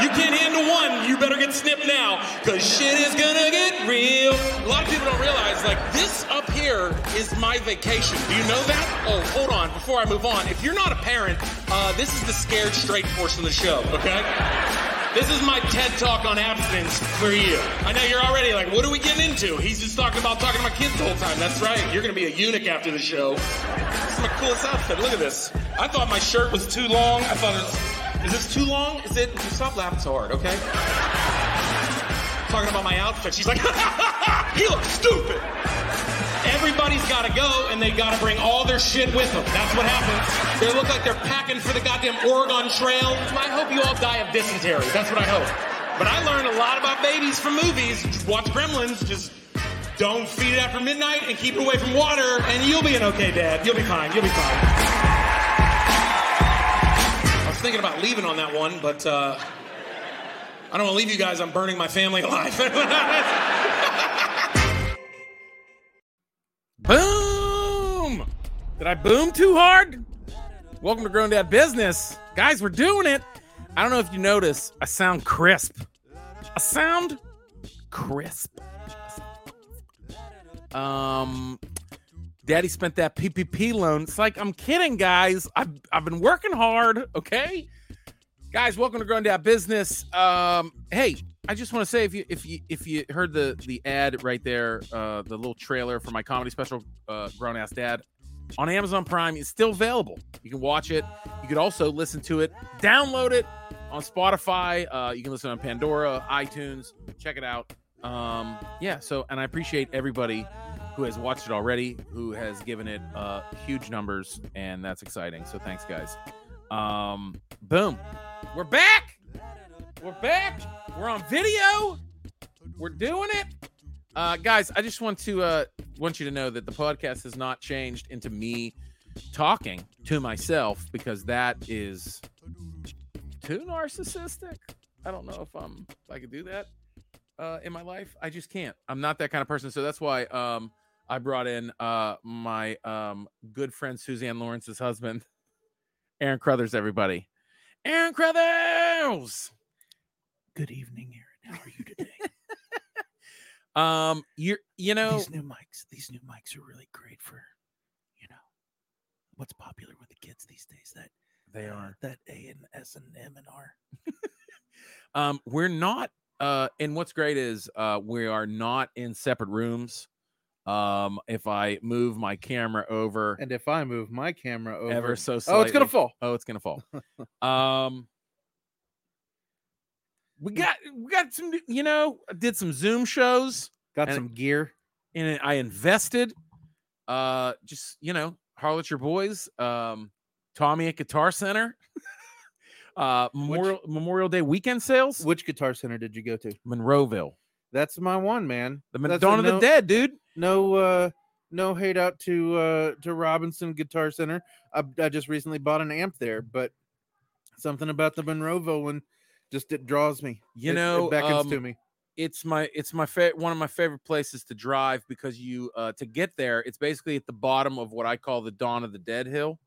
You can't handle one, you better get snipped now, because shit is gonna get real. A lot of people don't realize, like, this up here is my vacation. Do you know that? Oh, hold on, before I move on. If you're not a parent, uh, this is the scared straight portion of the show, okay? This is my TED talk on abstinence for you. I know you're already like, what are we getting into? He's just talking about talking to my kids the whole time. That's right. You're gonna be a eunuch after the show. This is my coolest outfit. Look at this. I thought my shirt was too long. I thought it was. Is this too long? Is it? Stop laughing so hard, okay? Talking about my outfit. She's like, he looks stupid. Everybody's got to go, and they got to bring all their shit with them. That's what happens. They look like they're packing for the goddamn Oregon Trail. I hope you all die of dysentery. That's what I hope. But I learned a lot about babies from movies. Watch Gremlins. Just don't feed it after midnight and keep it away from water, and you'll be an okay dad. You'll be fine. You'll be fine. Thinking about leaving on that one, but uh, I don't want to leave you guys. I'm burning my family alive. Boom! Did I boom too hard? Welcome to Grown Dad Business. Guys, we're doing it. I don't know if you notice, I sound crisp. I sound crisp. Um, Daddy spent that PPP loan. It's like I'm kidding, guys. I've I've been working hard. Okay, guys, welcome to Grown Dad Business. Um, hey, I just want to say if you if you if you heard the the ad right there, uh, the little trailer for my comedy special, uh, Grown Ass Dad, on Amazon Prime, it's still available. You can watch it. You could also listen to it, download it on Spotify. Uh, you can listen on Pandora, iTunes. Check it out. Um, yeah. So, and I appreciate everybody who has watched it already, who has given it uh, huge numbers, and that's exciting. So, thanks, guys. Um, boom, we're back. We're back. We're on video. We're doing it. Uh, guys, I just want to uh, want you to know that the podcast has not changed into me talking to myself because that is too narcissistic. I don't know if I'm if I could do that uh, in my life. I just can't. I'm not that kind of person. So that's why um, I brought in uh, my um, good friend Suzanne Lawrence's husband, Aaron Crothers. Everybody, Aaron Crothers. Good evening, Aaron. How are you today? Um, you're you know these new mics, these new mics are really great for, you know, what's popular with the kids these days. That they uh, are. that A and S and M and R. Um, we're not. Uh, and what's great is uh, we are not in separate rooms. Um, if I move my camera over And if I move my camera over, ever so oh, it's gonna fall. Oh, it's gonna fall. um, we got we got some. You know, I did some Zoom shows. Got and- some gear. and. I invested. Uh, just you know, harlot your boys. Um, Tommy at Guitar Center. uh, Memorial Memorial Day weekend sales. Which guitar center did you go to? Monroeville, That's my one, man. the Dawn of the no- Dead, dude. No, uh, no hate out to uh to Robinson Guitar Center. I, I just recently bought an amp there, but something about the Monroeville one just it draws me. You It- know, it beckons to um, me. It's my it's my fa- one of my favorite places to drive because you uh to get there. It's basically at the bottom of what I call the Dawn of the Dead hill.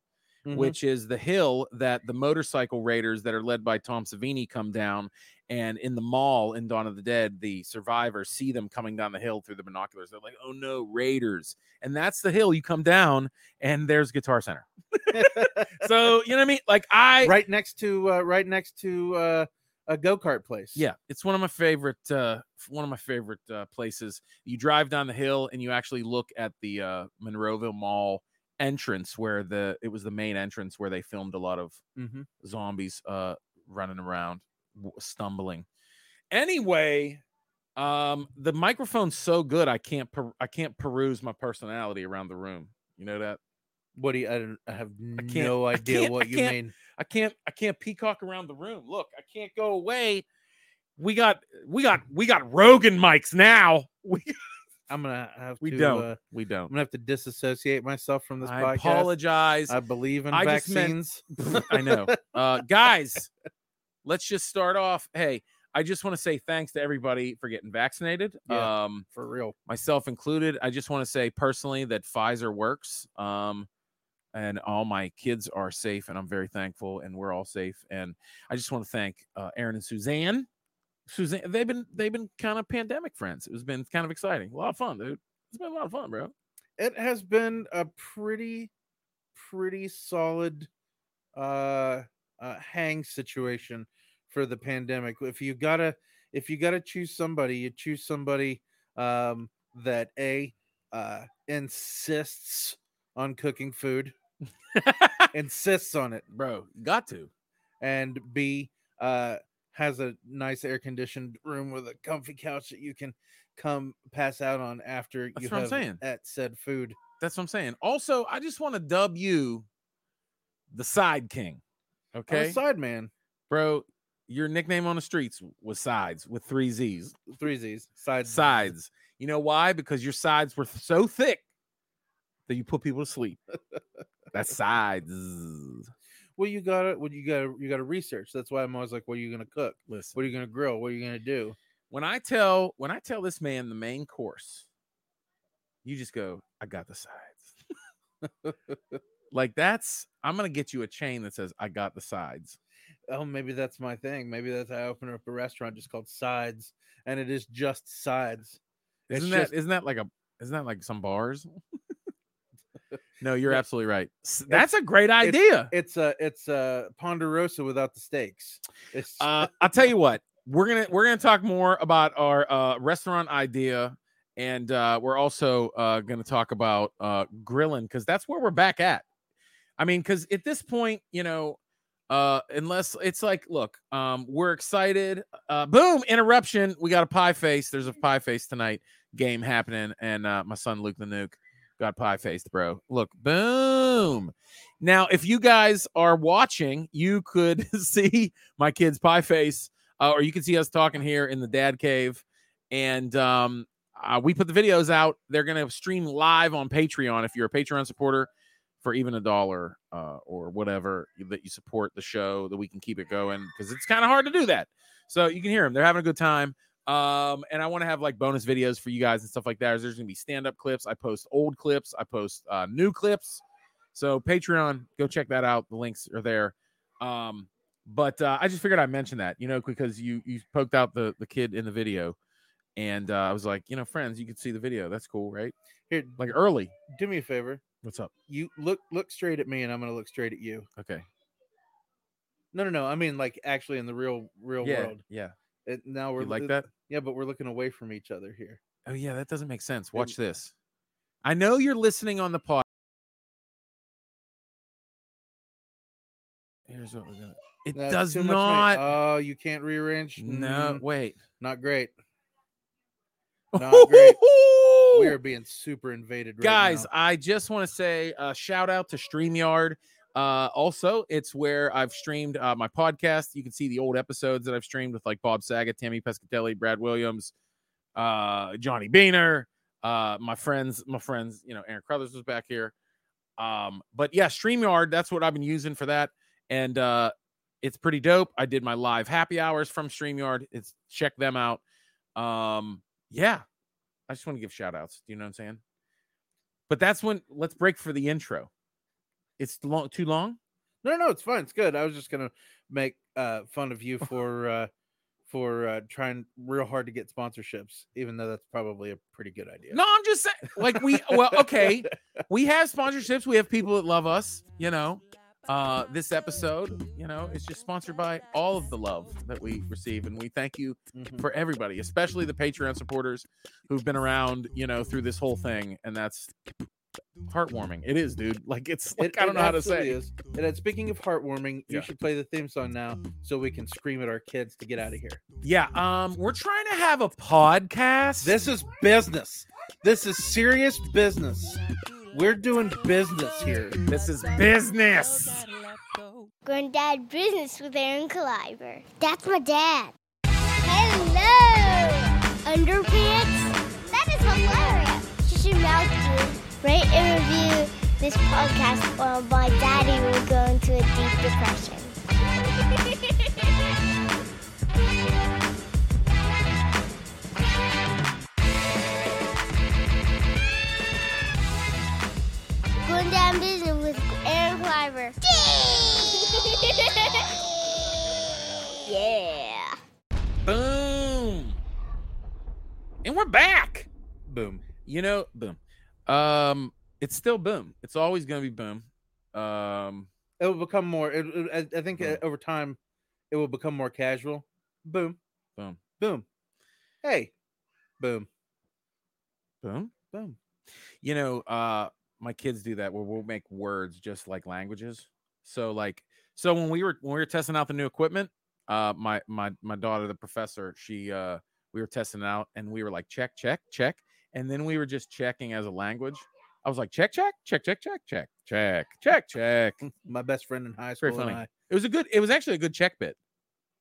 Mhm. which is the hill that the motorcycle raiders that are led by Tom Savini come down. And in the mall in Dawn of the Dead, the survivors see them coming down the hill through the binoculars. They're like, oh no, raiders. And that's the hill you come down, and there's Guitar Center. so, you know what I mean? Like, I, right next to uh, right next to uh, a go kart place. yeah, it's one of my favorite, uh, one of my favorite uh, places. You drive down the hill and you actually look at the uh, Monroeville Mall entrance where the it was the main entrance where they filmed a lot of hmm zombies uh running around stumbling anyway um the microphone's so good i can't per- i can't peruse my personality around the room you know that What do you? I, don't, I have can't- no I idea what I you mean. i can't i can't peacock around the room look i can't go away we got we got we got rogan mics now we, I'm gonna have we to. don't Uh, we I'm don't gonna have to disassociate myself from this i podcast. apologize I believe in I just meant- vaccines. I know. Uh, guys, let's just start off. Hey, I just want to say thanks to everybody for getting vaccinated. Yeah. Um, for real. myself included. I just want to say personally that Pfizer works. Um, and all my kids are safe, and I'm very thankful, and we're all safe. And I just want to thank uh, Aaron and Suzanne. Suzanne, they've been they've been kind of pandemic friends. It's been kind of exciting, a lot of fun, dude. It's been a lot of fun, bro. It has been a pretty, pretty solid uh, uh hang situation for the pandemic. If you gotta if you gotta choose somebody, you choose somebody um that a uh insists on cooking food, insists on it, bro. Got to. and B uh has a nice air conditioned room with a comfy couch that you can come pass out on after That's you what I'm have saying. at said food. That's what I'm saying. Also, I just want to dub you the side king. I'm Okay, side man. bro. Your nickname on the streets was sides with three Z's. Three Z's. Sides. Sides. You know why? Because your sides were so thick that you put people to sleep. That's sides. Well, you gotta well, you gotta you gotta research. That's why I'm always like, what are you gonna cook? Listen. What are you gonna grill? What are you gonna do? when I tell when I tell this man the main course, you just go, I got the sides. like that's I'm gonna get you a chain that says I got the sides. Oh, maybe that's my thing. Maybe that's I open up a restaurant just called Sides, and it is just sides. It's Isn't that just- not that like a isn't that like some bars? no, you're absolutely right. That's a great idea. It's a it's a Ponderosa without the steaks. It's Uh, I'll tell you what, we're gonna we're gonna talk more about our uh, restaurant idea, and uh, we're also uh, gonna talk about uh, grilling because that's where we're back at. I mean, because at this point, you know, uh, unless it's like, look, um, we're excited. Uh, boom, interruption. We got a pie face. There's a pie face tonight game happening, and uh, my son Luke the Nuke got pie faced, bro. Look, boom. Now, if you guys are watching, you could see my kid's pie face, uh, or you can see us talking here in the dad cave. And um, uh, we put the videos out. They're to stream live on Patreon if you're a Patreon supporter for even a dollar uh, or whatever that you support the show, that we can keep it going because it's kind of hard to do that. So you can hear them. They're having a good time. Um, and I want to have like bonus videos for you guys and stuff like that. There's going to be stand up clips. I post old clips, I post uh, new clips. So Patreon, go check that out. The links are there. Um, but uh, I just figured I'd mention that, you know, because you you poked out the the kid in the video, and uh, I was like, you know, friends, you can see the video. That's cool, right? here. Like early. Do me a favor. What's up? You look look straight at me, and I'm gonna look straight at you. Okay. No, no, no. I mean, like actually in the real real yeah. world. Yeah. It, now we're You like it- that? Yeah, but we're looking away from each other here. Oh yeah, that doesn't make sense. Watch this. I know you're listening on the pod. Here's what we're gonna. It does not. Oh, you can't rearrange. no, Mm, wait. not great. Not great. We are being super invaded, right guys now. i just want to say uh, shout out to streamyard. Uh, also it's where i've streamed uh, my podcast. You can see the old episodes that i've streamed with like bob saget tammy pescatelli brad williams uh, johnny Beehner, uh, my friends my friends you know aaron crothers was back here. Um, but yeah streamyard that's what i've been using for that. And uh, it's pretty dope. I did my live happy hours from streamyard. It's check them out. Um, yeah I just want to give shout outs. Do you know what I'm saying? But that's when let's break for the intro. It's long too long. No, no, it's fine. It's good. I was just gonna make uh, fun of you for uh, for uh, trying real hard to get sponsorships, even though that's probably a pretty good idea. No, I'm just saying, like we well, okay, we have sponsorships. We have people that love us. You know, uh, this episode, you know, is just sponsored by all of the love that we receive, and we thank you Mhm. for everybody, especially the Patreon supporters who've been around, you know, through this whole thing, and that's heartwarming. It is, dude. Like it's like It- I don't know how to say. Is. And uh, speaking of heartwarming, you Yeah. should play the theme song now so we can scream at our kids to get out of here. Yeah, um, we're trying to have a podcast. This is business. This is serious business. We're doing business here. this is business. Grown Dad Business with Aaron Kleiber. That's my dad. Hello! Underpants? That is hilarious. You should mouth to rate and review this podcast or my daddy will go into a deep depression. yeah. Boom. And we're back. Boom. You know, boom. Um, it's still boom. It's always gonna be boom. Um, It will become more. It, it- I, I think Boom. uh, over time, it will become more casual. Boom. boom. Boom. Hey. Boom. Boom. Boom. You know, uh, my kids do that where we'll make words just like languages. So like so when we were when we were testing out the new equipment, uh my my my daughter, the professor, she uh we were testing it out and we were like check, check, check. And then we were just checking as a language. I was like, check, check, check, check, check, check, check, check, check. My best friend in high very school and funny. I, It was a good, it was actually a good check bit.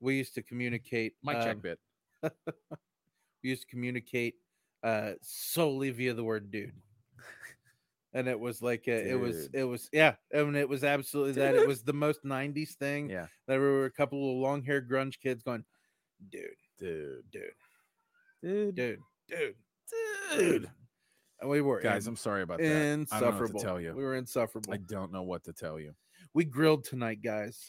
we used to communicate. My um, check bit. we used to communicate uh solely via the word dude and it was like uh, it was it was yeah I mean it was absolutely that it was the most 90s thing Yeah. there were a couple of long haired grunge kids going dude Dude. dude Dude. dude dude Dude. and we were Guys, in- I'm sorry about that. I don't know what insufferable to tell you. we were insufferable I don't know what to tell you. we grilled tonight guys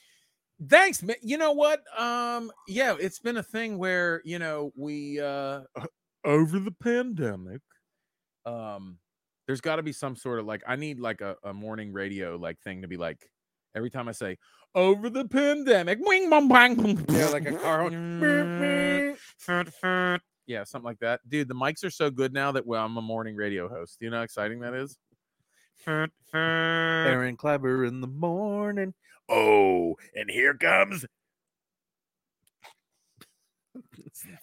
Thanks, man. You know what? Um, yeah, it's been a thing where you know we uh over the pandemic. Um, there's got to be some sort of like I need like a, a morning radio like thing to be like every time I say over the pandemic, wing bong bang, boom, yeah like a car horn. Yeah, something like that. Dude, the mics are so good now that well, I'm a morning radio host. Do you know how exciting that is? aaron kleiber in the morning Oh, and here comes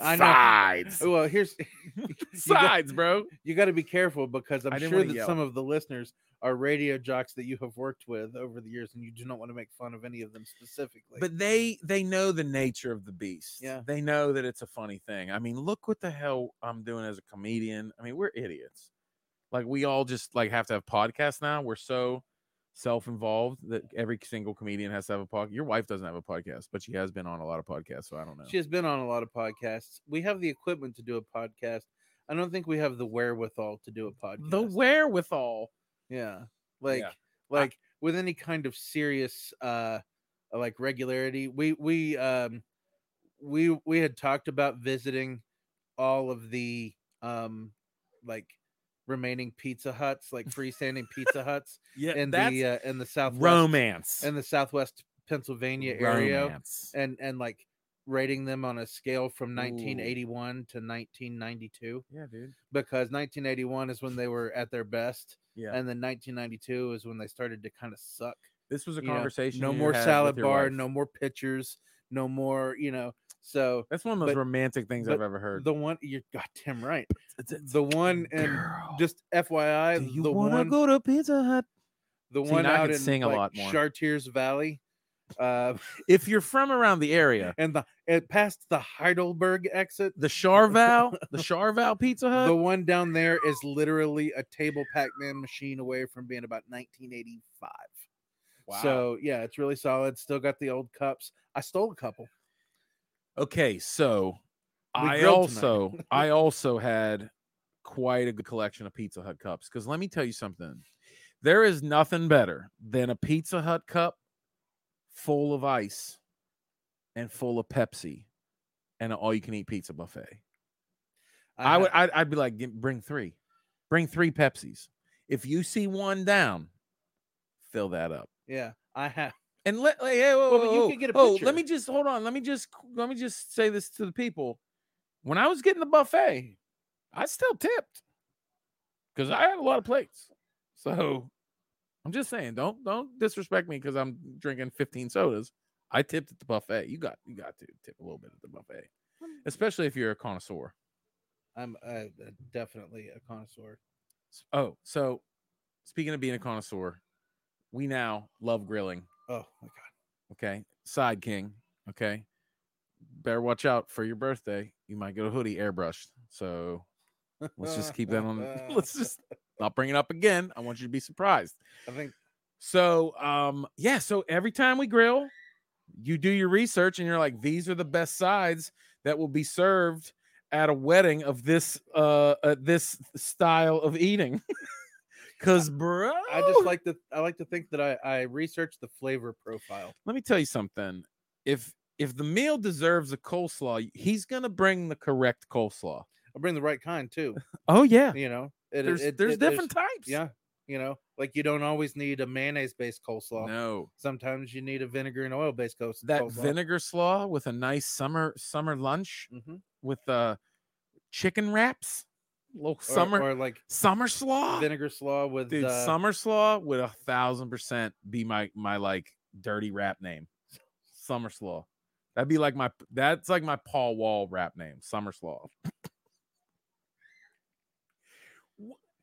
I know. sides. well here's got- sides, bro. you got to be careful because I'm sure that yell. some of the listeners are radio jocks that you have worked with over the years, and you do not want to make fun of any of them specifically. But they they know the nature of the beast. Yeah. They know that it's a funny thing. I mean, look what the hell I'm doing as a comedian. I mean, we're idiots. Like we all just like have to have podcasts now. We're so self-involved that every single comedian has to have a podcast. Your wife doesn't have a podcast, but she has been on a lot of podcasts, so I don't know. she has been on a lot of podcasts. We have the equipment to do a podcast. I don't think we have the wherewithal to do a podcast. the wherewithal. yeah, like Yeah. like with any kind of serious uh like regularity. We we um we we had talked about visiting all of the um like remaining Pizza Huts, like freestanding Pizza Huts Yeah, in the uh, in the southwest romance. in the southwest Pennsylvania area, romance. and and like rating them on a scale from Ooh. 1981 to 1992 Yeah, dude. because 1981 is when they were at their best Yeah. and then 1992 is when they started to kind of suck this was a you know, conversation. no you more salad bar wife. no more pictures no more you know so That's one of those but- romantic things I've ever heard. the one you're goddamn right It's- it's- the one and Girl, just fyi do you the wanna one go to Pizza Hut? the See, one out in sing a like, lot more. chartiers valley uh If you're from around the area, and the it past the heidelberg exit the Charval, the Charval Pizza Hut. the one down there is literally a table Pac-Man machine away from being about 1985. Wow. So yeah, it's really solid. Still got the old cups. I stole a couple. Okay, so We I also I also had quite a good collection of Pizza Hut cups because let me tell you something. There is nothing better than a Pizza Hut cup full of ice and full of Pepsi and an all-you-can-eat pizza buffet. I, would I'd, I'd be like, bring three, bring three Pepsis. If you see one down, fill that up. yeah, I have. And let like, hey, whoa, Well, but you whoa, could get a whoa, picture. let me just hold on. Let me just let me just say this to the people. When I was getting the buffet, I still tipped because I had a lot of plates. So I'm just saying, don't don't disrespect me because I'm drinking 15 sodas. I tipped at the buffet. You got you got to tip a little bit at the buffet, especially if you're a connoisseur. I'm uh, uh, definitely a connoisseur. Oh, so speaking of being a connoisseur, we now love grilling. Oh my god. Okay. Side King. Okay. Better watch out for your birthday. You might get a hoodie airbrushed. So let's just keep that on. let's just not bring it up again. I want you to be surprised. I think So um yeah, so every time we grill, you do your research and you're like, these are the best sides that will be served at a wedding of this uh, uh this style of eating. Cause bro, I just like to I like to think that I I researched the flavor profile. let me tell you something. If if the meal deserves a coleslaw, he's gonna bring the correct coleslaw. I'll bring the right kind too. Oh yeah, You know, it, there's it- there's it- different types. Yeah, you know, like you don't always need a mayonnaise based coleslaw. No, Sometimes you need a vinegar and oil based coleslaw. that vinegar slaw with a nice summer summer lunch hmm with uh chicken wraps, little or, summer or like summer slaw. vinegar slaw with Dude, uh, summer slaw would a thousand percent be my my like dirty rap name. Summer slaw. That'd be like my that's like my Paul Wall rap name. Summer slaw.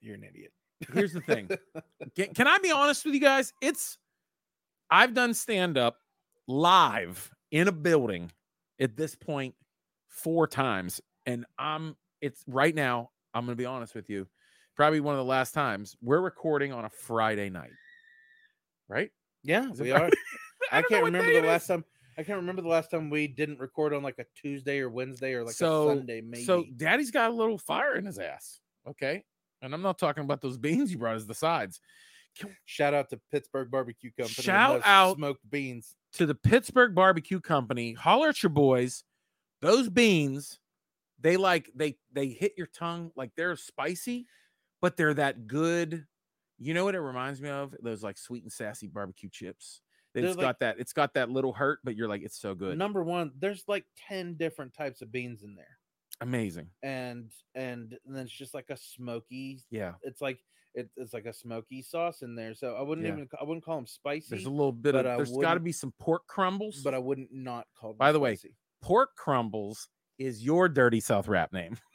You're an idiot. Here's the thing. Can, can I be honest with you guys? It's I've done stand up live in a building at this point four times, and I'm it's right now. I'm gonna be honest with you. Probably one of the last times we're recording on a Friday night, right? Yeah, Is we are. I, don't can't remember the last time. I can't remember the last time we didn't record on like a Tuesday or Wednesday or like so a Sunday. Maybe. so Daddy's got a little fire in his ass. Okay, and I'm not talking about those beans you brought as the sides. shout out to Pittsburgh Barbecue Company. Shout out- smoked beans. to the Pittsburgh Barbecue Company. Holler at your boys. Those beans, they like they they hit your tongue like they're spicy, but they're that good. You know what it reminds me of? Those like sweet and sassy barbecue chips. It's like- got that. It's got that little hurt, but you're like, it's so good. Number one, there's like ten different types of beans in there, Amazing. and and then it's just like a smoky. Yeah. It's like it, it's like a smoky sauce in there. So I wouldn't Yeah. even I wouldn't call them spicy. There's a little bit of. I There's got to be some pork crumbles. but I wouldn't not call. Them By the way, pork crumbles is your dirty South rap name.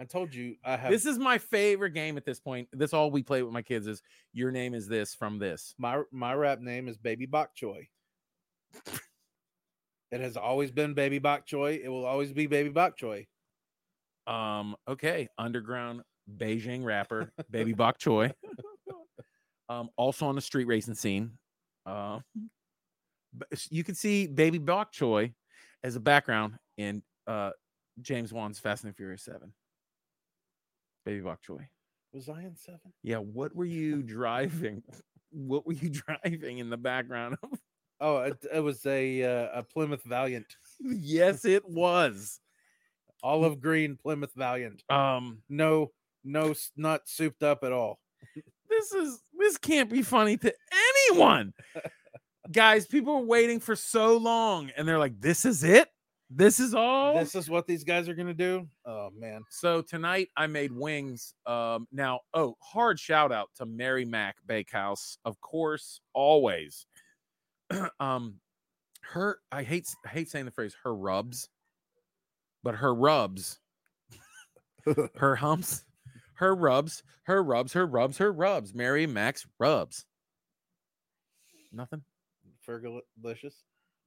I told you I have This is my favorite game at this point. This all we play with my kids is your name is this from this. my my rap name is Baby Bok Choy. It has always been Baby Bok Choy. It will always be Baby Bok Choy. Um, okay, underground Beijing rapper, Baby Bok Choi. Um, also on the street racing scene. Um, s- you can see Baby Bok Choi as a background in uh James Wan's Fast and Furious Seven. Baby Bok Choi. Was I in seven? Yeah, what were you driving? What were you driving in the background of? Oh, it, it was a uh, a Plymouth Valiant, yes, it was. olive green Plymouth Valiant. Um, No, no, not souped up at all. this is this can't be funny to anyone. Guys, people are waiting for so long and they're like, this is it? This is all. This is what these guys are gonna do. Oh man, so tonight I made wings. Um, now, oh, hard shout out to Mary Mac Bakehouse, of course, always. um, her I hate I hate saying the phrase her rubs, but her rubs, her humps, her rubs, her rubs, her rubs, her rubs. Mary Mac's rubs. Nothing. Fergalicious.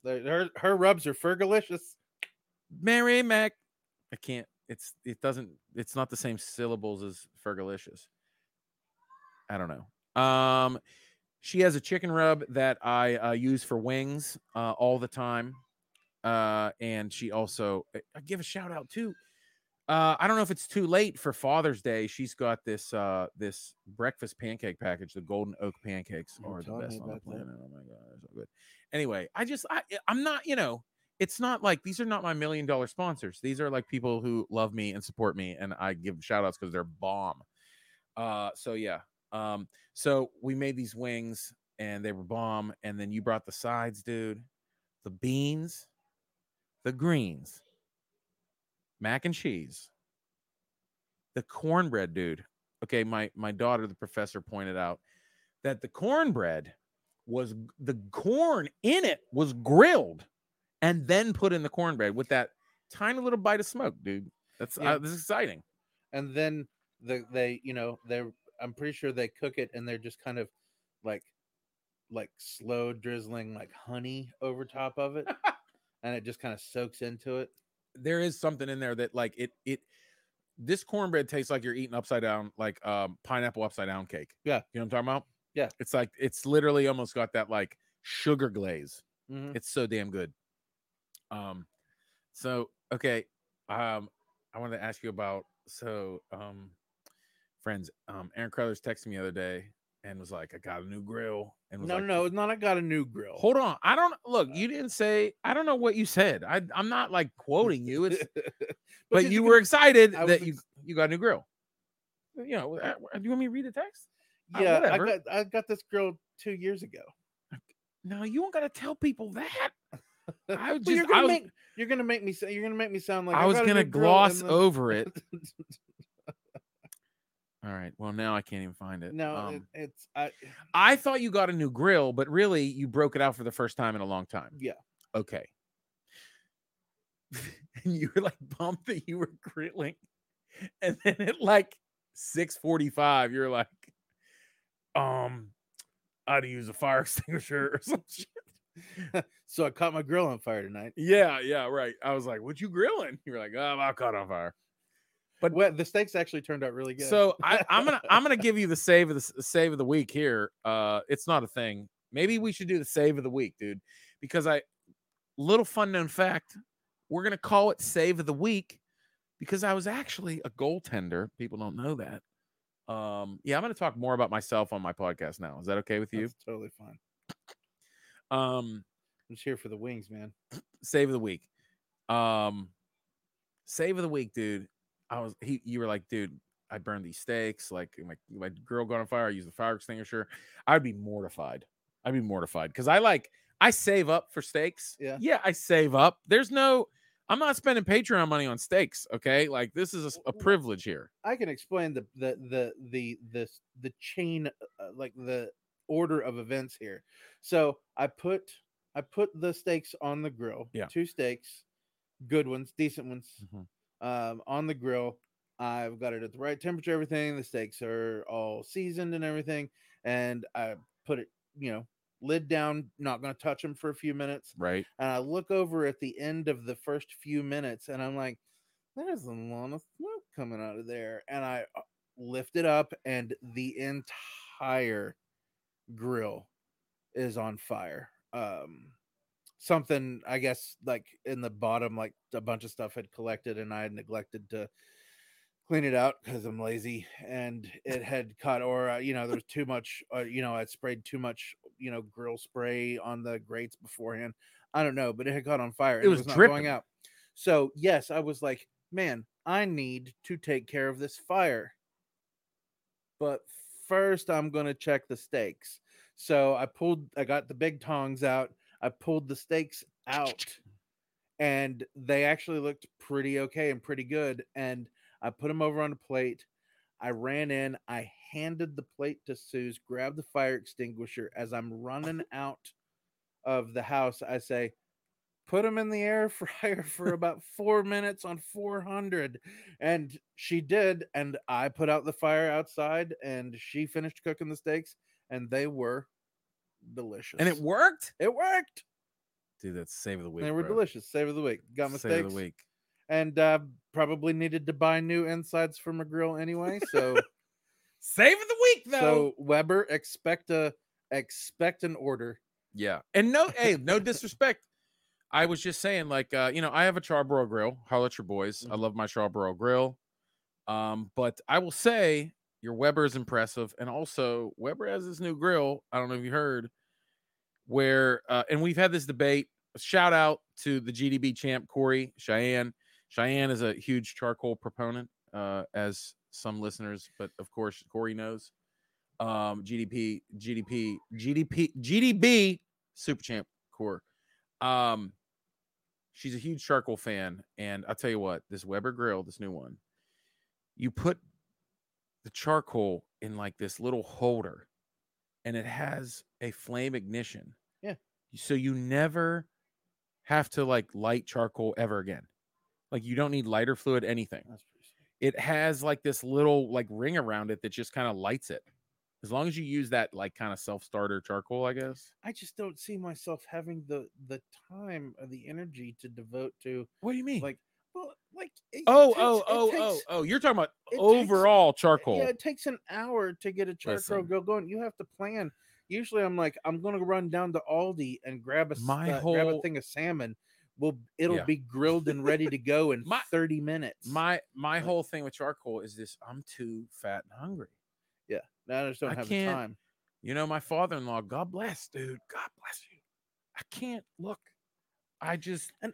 Her her rubs are fergalicious. Mary Mac. I can't. It's it doesn't. It's not the same syllables as Fergalicious. I don't know. Um, she has a chicken rub that I uh, use for wings uh, all the time. Uh, and she also I- give a shout out too. Uh, I don't know if it's too late for Father's Day. She's got this uh this breakfast pancake package. The Golden Oak pancakes You were are the best on the about that. planet. Oh my god, they're so good. Anyway, I just I I'm not you know it's not like these are not my million dollar sponsors. These are like people who love me and support me, and I give shout outs because they're bomb. Uh, so yeah. Um, so we made these wings and they were bomb, and then you brought the sides, dude. The beans, the greens, mac and cheese, the cornbread, dude. Okay, my my daughter, the professor, pointed out that the cornbread was the corn in it was grilled and then put in the cornbread with that tiny little bite of smoke, dude. That's Yeah. uh, this is exciting. and then the they you know they're i'm pretty sure they cook it and they're just kind of like like slow drizzling like honey over top of it and it just kind of soaks into it there is something in there that like it it this cornbread tastes like you're eating upside down like um pineapple upside down cake. Yeah. You know what I'm talking about? Yeah. It's like it's literally almost got that like sugar glaze. Mhm. It's so damn good. Um so okay. Um I wanted to ask you about so um friends, um Aaron Crothers texted me the other day and was like, "I got a new grill." And was No, like, no, it's not. I got a new grill. Hold on. I don't look. You didn't say. I don't know what you said. I I'm not like quoting you. It's but Because you were excited I that was you you got a new grill. You know, uh, do you want me to read the text? uh, Yeah, I whatever. got I got this grill two years ago. No, you don't got to tell people that. I was just you're gonna was, make you're gonna make me say you're gonna make me sound like I was gonna gloss over it. All right. Well, now I can't even find it. no, Um, it, it's I I thought you got a new grill, but really you broke it out for the first time in a long time. yeah. Okay. and you were like pumped that you were grilling. And then at like 645, you're like, um, I had to use a fire extinguisher or some shit. So I caught my grill on fire tonight. Yeah, yeah, right. I was like, what you grilling? You were like, oh, I caught on fire. But the stakes actually turned out really good. So I, I'm gonna I'm gonna give you the save of the save of the week here. Uh, it's not a thing. Maybe we should do the save of the week, dude, because I little fun known fact. We're gonna call it save of the week because I was actually a goaltender. People don't know that. Um, yeah, I'm gonna talk more about myself on my podcast now. Is that okay with you? That's totally fine. Um, I'm just here for the wings, man. save of the week. Um, save of the week, dude. I was he. You were like, dude, I burned these steaks. Like my my girl got on fire. I used the fire extinguisher. I'd be mortified. I'd be mortified because I like I save up for steaks. Yeah. yeah, I save up. There's no. I'm not spending Patreon money on steaks. Okay, like this is a, Well, privilege here. I can explain the the the the the the chain, uh, like the order of events here. So I put I put the steaks on the grill. Yeah. two steaks, good ones, decent ones, Mhm. Um, on the grill. I've got it at the right temperature. Everything. The steaks are all seasoned and everything, and I put it, you know, lid down. Not going to touch them for a few minutes. Right. And I look over at the end of the first few minutes and I'm like, there's a lot of smoke coming out of there. And I uh, lift it up and the entire grill is on fire. Um, something, I guess, like in the bottom, like a bunch of stuff had collected and I had neglected to clean it out because I'm lazy and it had caught or uh, you know there was too much uh, you know I'd sprayed too much you know grill spray on the grates beforehand I don't know but it had caught on fire and It was not going dripping. out so yes I was like man I need to take care of this fire but first I'm going to check the stakes. so I pulled I got the big tongs out I pulled the steaks out and they actually looked pretty okay and pretty good and I put them over on a plate. I ran in, I handed the plate to Suze, grabbed the fire extinguisher. As I'm running out of the house, I say, put them in the air fryer for about four minutes on 400. And she did. And I put out the fire outside and she finished cooking the steaks and they were delicious. And it worked, It worked. dude. That's save of the week. they were bro. delicious. Save of the week. Got my Save of the week. and uh, probably needed to buy new insides for my grill anyway. So, Save of the week, though. so Weber, expect a expect an order. Yeah. And no, hey, no disrespect. I was just saying, like, uh, you know, I have a Char-Broil grill. Holla at your boys. I Mhm. love my Char-Broil grill. Um, but I will say your Weber is impressive. And also, Weber has this new grill. I don't know if you heard, where uh, and we've had this debate. Shout out to the GDB champ, Corey Cheyenne. Cheyenne is a huge charcoal proponent, uh, as some listeners, but of course, Corey knows. Um, GDP, GDP, GDP, GDB super champ core. Um, she's a huge charcoal fan, and I'll tell you what, this Weber grill, this new one, you put the charcoal in like this little holder, and it has a flame ignition. Yeah. So you never have to like light charcoal ever again. Like you don't need lighter fluid, anything it has like this little like ring around it that just kind of lights it. As long as you use that like kind of self starter charcoal, I guess. I just don't see myself having the the time or the energy to devote to What do you mean? like like it oh, takes- oh, oh, oh, takes- oh, you're talking about it takes- overall charcoal. Yeah, it takes an hour to get a charcoal Listen. grill going. You have to plan. Usually, I'm like, I'm gonna run down to Aldi and grab a My uh, grab a whole- thing of salmon. Well, it'll Yeah. be grilled and ready to go in My- 30 minutes. My my Like- whole thing with charcoal is this: I'm too fat and hungry. yeah, I just don't I have the time. You know, my father-in-law, God bless, dude. God bless you. I can't look. I just And-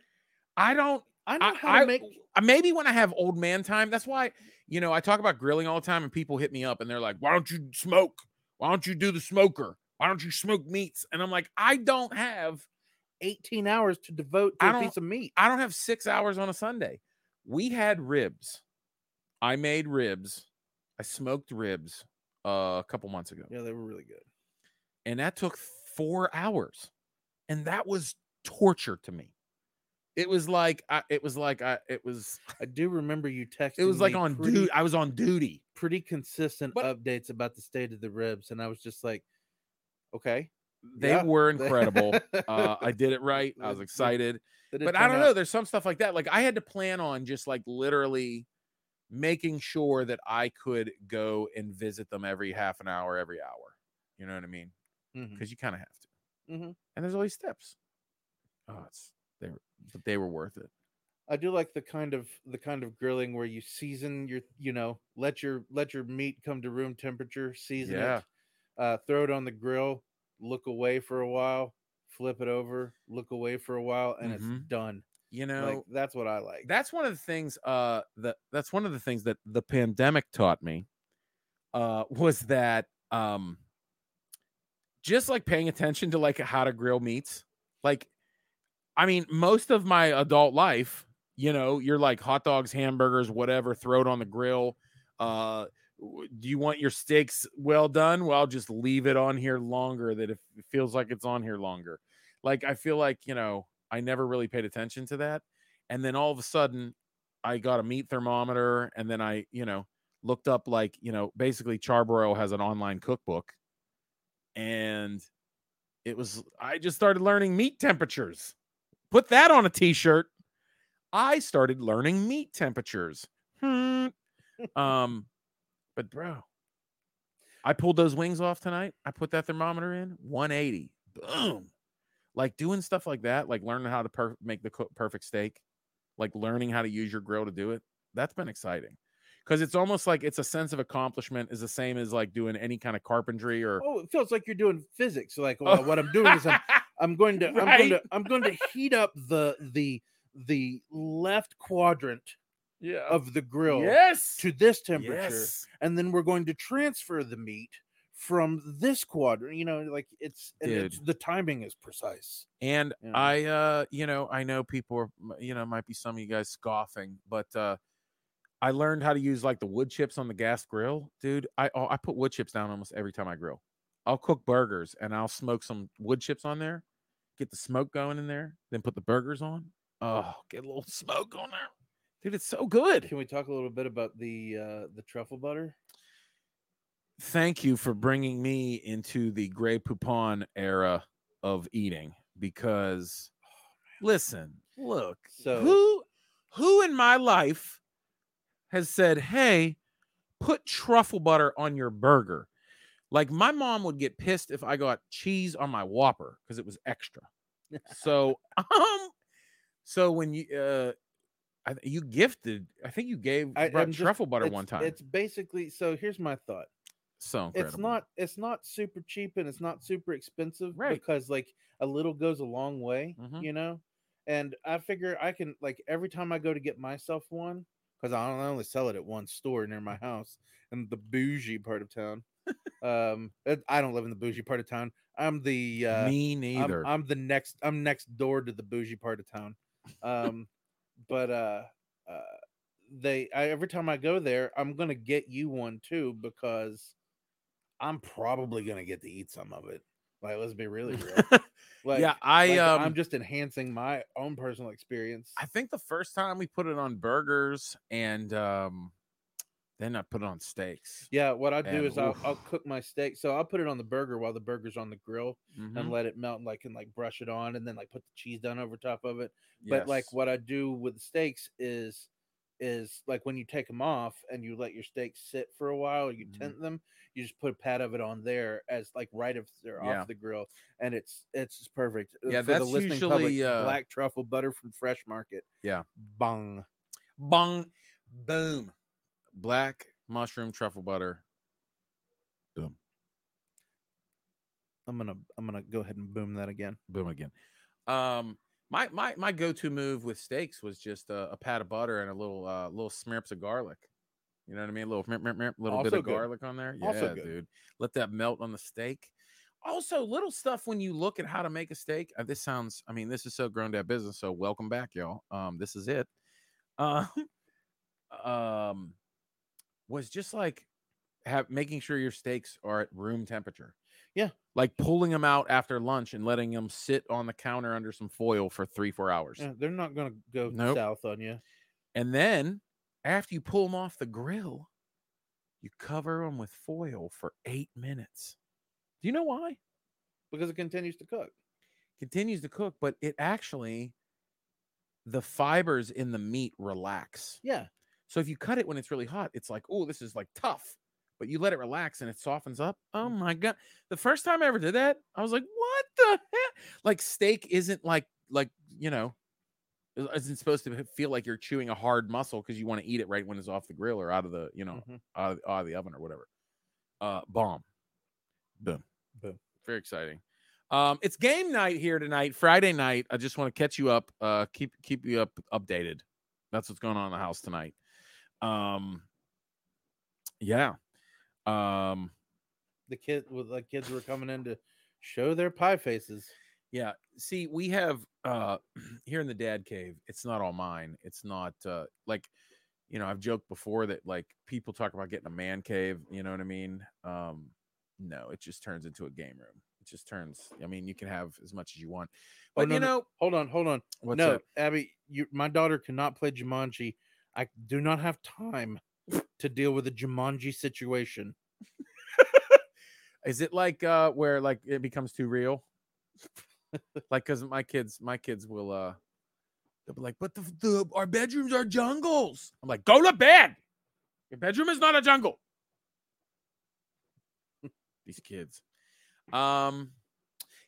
I don't I know I, how I- to make. uh, maybe when I have old man time. That's why you know I talk about grilling all the time, and people hit me up and they're like, "Why don't you smoke? Why don't you do the smoker? Why don't you smoke meats?" And I'm like, I don't have 18 hours to devote to I a piece of meat. I don't have six hours on a Sunday. We had ribs. I made ribs. I smoked ribs uh, a couple months ago, Yeah, they were really good. and that took four hours, and that was torture to me. It was like I, it was like I, it was I do remember you texting. it was like on pretty, duty. I was on duty. pretty consistent But- updates about the state of the ribs, and I was just like, okay, They Yeah. were incredible. uh, I did it right. I was excited. But I don't out- know. There's some stuff like that. Like I had to plan on just like literally making sure that I could go and visit them every half an hour, every hour. You know what I mean? Because you kind of have to. Mhm. And there's all these steps. Oh, it's they were, but they were worth it. I do like the kind of the kind of grilling where you season your, you know, let your let your meat come to room temperature, season Yeah. it, uh, throw it on the grill, look away for a while, flip it over, look away for a while, and Mhm. it's done. You know, like that's what I like. that's one of the things uh that that's one of the things that the pandemic taught me uh was that um just like paying attention to like how to grill meats like i mean most of my adult life you know you're like hot dogs hamburgers whatever throw it on the grill. Uh do you want your steaks well done? Well just leave it on here longer that if it feels like it's on here longer. Like i feel like you know i never really paid attention to that. And then all of a sudden i got a meat thermometer and then i you know looked up like you know basically charbroil has an online cookbook. And it was i just started learning meat temperatures put that on a t-shirt. I started learning meat temperatures. Hmm. um but bro i pulled those wings off tonight. I put that thermometer in 180 boom. Like doing stuff like that like learning how to per- make the co- perfect steak like learning how to use your grill to do it that's been exciting. Because it's almost like it's a sense of accomplishment is the same as like doing any kind of carpentry or oh, it feels like you're doing physics. Like well, what I'm doing is I'm I'm going to I'm going to I'm going to heat up the the the left quadrant yeah of the grill yes to this temperature, yes and then we're going to transfer the meat from this quadrant. You know, like it's it's, the timing is precise. And Yeah. I, uh, you know, I know people are, you know, might be some of you guys scoffing, but uh, I learned how to use like the wood chips on the gas grill, dude. I oh, I put wood chips down almost every time I grill. I'll cook burgers and I'll smoke some wood chips on there, get the smoke going in there, then put the burgers on. Oh, get a little smoke on there, dude. It's so good. Can we talk a little bit about the uh the truffle butter? thank you for bringing me into the Grey Poupon era of eating because listen, look, So- who who in my life has said, "Hey, put truffle butter on your burger?" Like my mom would get pissed if I got cheese on my Whopper because it was extra. So, um, so when you uh, I, you gifted, I think you gave I, just- truffle butter one time. It's basically so. Here's my thought. so incredible. It's not. It's not super cheap and it's not super expensive, Right. Because like a little goes a long way, Mhm. you know. And I figure I can like every time I go to get myself one, because I I only sell it at one store near my house in the bougie part of town. um, I don't live in the bougie part of town. I'm the uh, Me I'm, neither. I'm the next. I'm next door to the bougie part of town. Um, but uh, uh, they I, every time I go there, I'm gonna get you one too because I'm probably gonna get to eat some of it. Like, let's be really real. Like, yeah, I like, um I'm just enhancing my own personal experience. I think the first time we put it on burgers and um then I put it on steaks. yeah, what I do And is I'll. I'll cook my steak. So I'll put it on the burger while the burger's on the grill Mhm, and let it melt, and like and like brush it on, and then like put the cheese down over top of it. But like what I do with the steaks is is like when you take them off and you let your steaks sit for a while, you Mhm. tint them, you just put a pat of it on there as like right if they're Yeah. off the grill, and it's it's just perfect. Uh, Yeah, for the that's listening public, usually, uh, black truffle butter from Fresh Market. Yeah. bung. bong boom. Black mushroom truffle butter. Boom. I'm gonna I'm gonna go ahead and boom that again. boom again. Um, my my my go-to move with steaks was just a, a pat of butter and a little uh little smirps of garlic. You know what I mean? A little little bit of good. garlic on there. Yeah, Also dude. Let that melt on the steak. Also, little stuff when you look at how to make a steak. Uh, this sounds, I mean, this is so grown dad business. So welcome back, y'all. Um, this is it. Um, um, was just like have making sure your steaks are at room temperature. Yeah. Like pulling them out after lunch and letting them sit on the counter under some foil for three, four hours. Yeah, they're not gonna go Nope. south on you. And then after you pull them off the grill, you cover them with foil for eight minutes. Do you know why? because it continues to cook. Continues to cook, but it actually, the fibers in the meat relax. Yeah, So if you cut it when it's really hot, it's like, oh, this is like tough. But you let it relax and it softens up. Oh my god! The first time I ever did that, I was like, what the heck? Like steak isn't like like you know, isn't supposed to feel like you're chewing a hard muscle because you want to eat it right when it's off the grill or out of the you know Mhm. out, of, out of the oven or whatever. Uh, bomb, boom, Boom. Very exciting. Um, it's game night here tonight, Friday night. I just want to catch you up, uh, keep keep you up updated. That's what's going on in the house tonight. Um, yeah. Um, the kid with the kids were coming in to show their pie faces. Yeah. See, we have uh here in the dad cave, it's not all mine. It's not uh like you know, I've joked before that like people talk about getting a man cave, you know what I mean? Um no, it just turns into a game room. It just turns I mean, you can have as much as you want. Oh, But no, you no, know, Hold on, hold on. what's no, up? Abby, you, my daughter cannot play Jumanji. I do not have time to deal with a Jumanji situation. Is it like uh where like it becomes too real? like cuz my kids my kids will uh they'll be like, "But the, the our bedrooms are jungles." I'm like, "Go to bed. Your bedroom is not a jungle." These kids. Um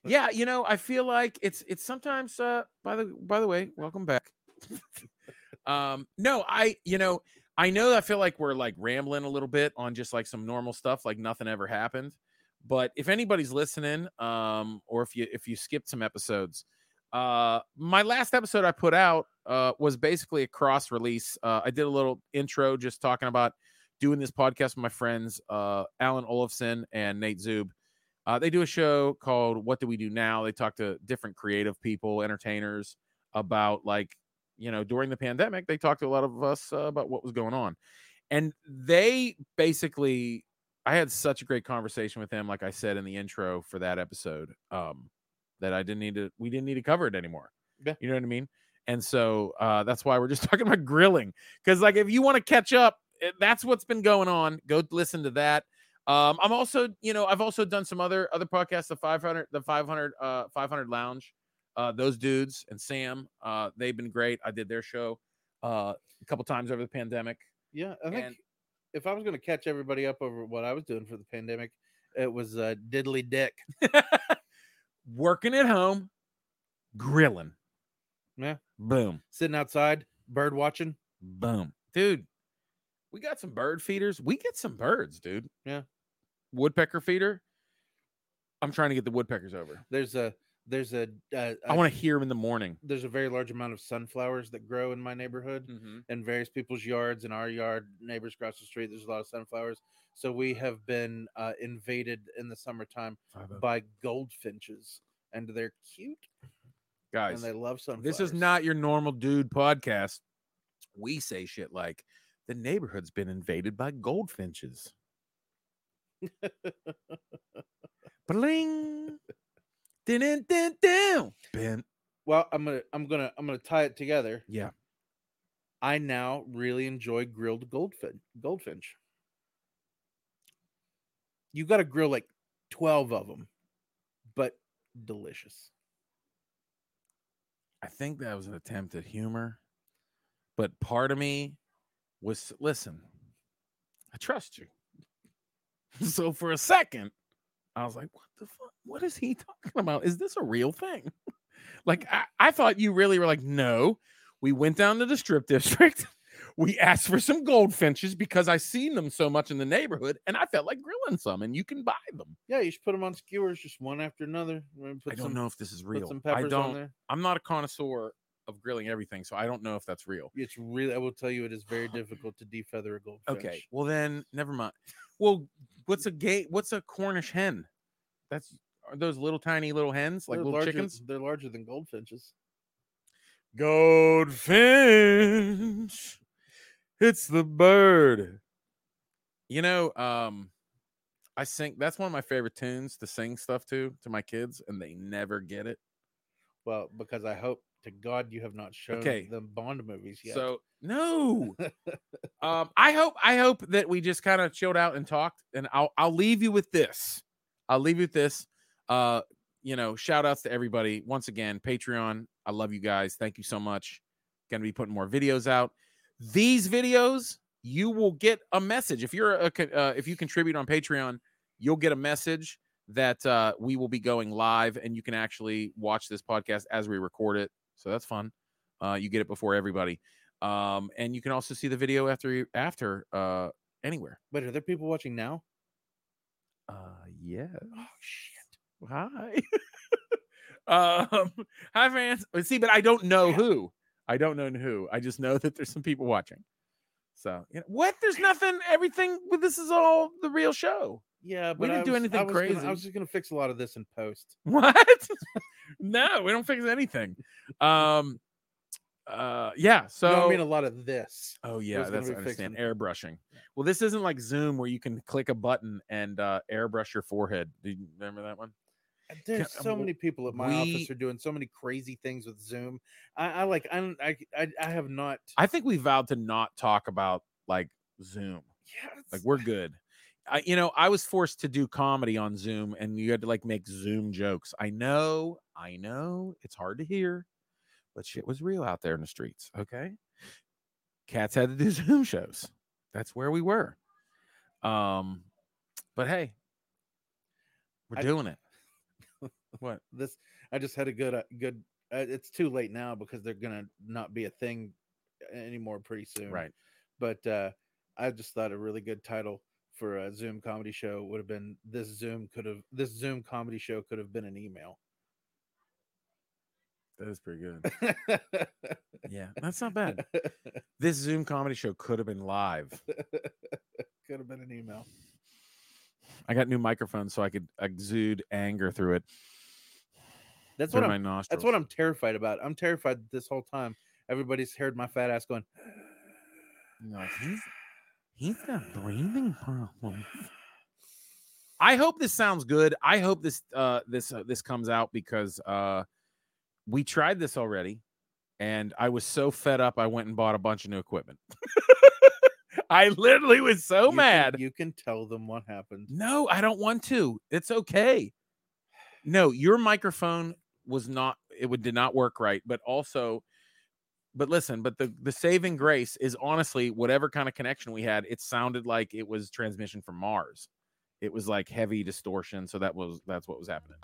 yeah, you know, I feel like it's it's sometimes uh by the by the way, welcome back. um no, I you know, I know I feel like we're like rambling a little bit on just like some normal stuff like nothing ever happened. But if anybody's listening um or if you if you skipped some episodes, uh my last episode I put out uh was basically a cross release. Uh I did a little intro just talking about doing this podcast with my friends uh Alan Olafson and Nate Zub. Uh, they do a show called What Do We Do Now? They talk to different creative people, entertainers about like, you know, during the pandemic, they talked to a lot of us uh, about what was going on. And they basically, I had such a great conversation with him, like I said in the intro for that episode, um, that I didn't need to, we didn't need to cover it anymore. Yeah. You know what I mean? And so uh, that's why we're just talking about grilling. Because, like, if you want to catch up, eh, that's what's been going on. Go listen to that. Um, I'm also, you know, I've also done some other other podcasts, the 500, the 500, uh, 500 Lounge. Uh, those dudes and Sam, uh, they've been great. I did their show uh, a couple times over the pandemic. Yeah, I think And- if I was going to catch everybody up over what I was doing for the pandemic, it was uh, diddly dick. Working at home, grilling. Yeah. Boom, Sitting outside, bird watching. boom, dude. We got some bird feeders. We get some birds, dude. Yeah. Woodpecker feeder. I'm trying to get the woodpeckers over. There's a there's a, uh, I want to hear them in the morning. there's a very large amount of sunflowers that grow in my neighborhood. in various people's yards in our yard neighbors across the street there's a lot of sunflowers so we have been uh, invaded in the summertime by goldfinches and they're cute Guys, and they love sunflowers This is not your normal dude podcast. We say shit like the neighborhood's been invaded by goldfinches. Bling. Dun, dun, dun, dun. Ben. well i'm gonna i'm gonna i'm gonna tie it together Yeah. i now really enjoy grilled goldfinch goldfinch you got to grill like 12 of them but delicious I think that was an attempt at humor. But part of me was listen, I trust you. so for a second, I was like, what the fuck? What is he talking about? Is this a real thing? like I, I thought you really were like, no. We went down to the strip district. we asked for some goldfinches because I seen them so much in the neighborhood, and I felt like grilling some, and you can buy them. Yeah, you should put them on skewers, just one after another. I don't some, know if this is real. I don't. there. I'm not a connoisseur of grilling everything, so I don't know if that's real. It's really. I will tell you, it is very difficult to defeather a goldfish. Okay, well then, never mind. Well, what's a gate? What's a Cornish hen? That's are those little tiny little hens like They're little larger, chickens? They're larger than goldfinches. Goldfinch, it's the bird. You know, um, I sing. That's one of my favorite tunes to sing stuff to to my kids, and they never get it. Well, because I hope to God you have not shown Okay. the Bond movies yet. So no. um, I hope I hope that we just kind of chilled out and talked, and I'll I'll leave you with this. I'll leave you with this. Uh, you know, shout outs to everybody once again. Patreon, I love you guys. Thank you so much. Gonna be putting more videos out. These videos, you will get a message if you're a uh, if you contribute on Patreon, you'll get a message that uh, we will be going live, and you can actually watch this podcast as we record it. So that's fun. Uh, you get it before everybody. Um and you can also see the video after you after uh anywhere. Wait, are there people watching now? uh yeah oh shit. Hi. Um hi fans. See but i don't know who. I don't know who. I just know that there's some people watching. So you know, what? There's nothing. Everything this is all the real show Yeah, but We didn't I do was- anything I was gonna- crazy. I was just gonna fix a lot of this in post. what no we don't fix anything um uh yeah so no, I mean a lot of this. Oh yeah, that's I understand. fixing- Airbrushing. Well, this isn't like Zoom where you can click a button and uh airbrush your forehead. Do you remember that one? Uh, There's so many people at my we- office are doing so many crazy things with Zoom. I, I like. I'm, I, I I have not. I think we vowed to not talk about like Zoom. Yeah, Like we're good. I you know, I was forced to do comedy on Zoom and you had to like make Zoom jokes. I know, I know it's hard to hear, but shit was real out there in the streets. Okay. Cats had to do Zoom shows. That's where we were. Um, but hey, we're I- doing it. What? this. I just had a good uh, good. Uh, it's too late now because they're gonna not be a thing anymore pretty soon. Right. But uh, I just thought a really good title for a Zoom comedy show would have been this Zoom could have this Zoom comedy show could have been an email. That is pretty good. Yeah, that's not bad. This Zoom comedy show could have been live. could have been an email. I got new microphones so I could exude anger through it. That's through what my I'm. nostrils. That's what I'm terrified about. I'm terrified this whole time. Everybody's heard my fat ass going. No, he's he's got breathing problems. I hope this sounds good. I hope this uh this uh, this comes out because uh we tried this already and I was so fed up I went and bought a bunch of new equipment. I literally was so "You can- mad. you can tell them what happened. No, I don't want to. It's okay. No, your microphone was not it would did not work right, but also but listen, but the the saving grace is honestly whatever kind of connection we had, it sounded like it was transmission from Mars. It was like heavy distortion, so that was that's what was happening.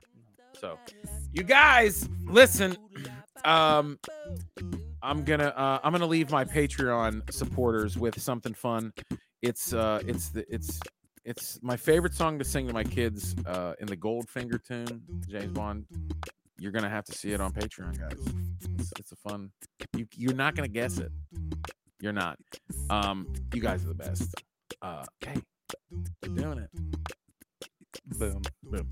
So, you guys, listen, um I'm gonna uh, I'm gonna leave my Patreon supporters with something fun. It's uh it's the it's it's my favorite song to sing to my kids uh in the Goldfinger tune, James Bond. You're gonna have to see it on Patreon, guys. It's, it's a fun. You you're not gonna guess it. You're not. Um, you guys are the best. Uh, hey, we're doing it. Boom. Boom.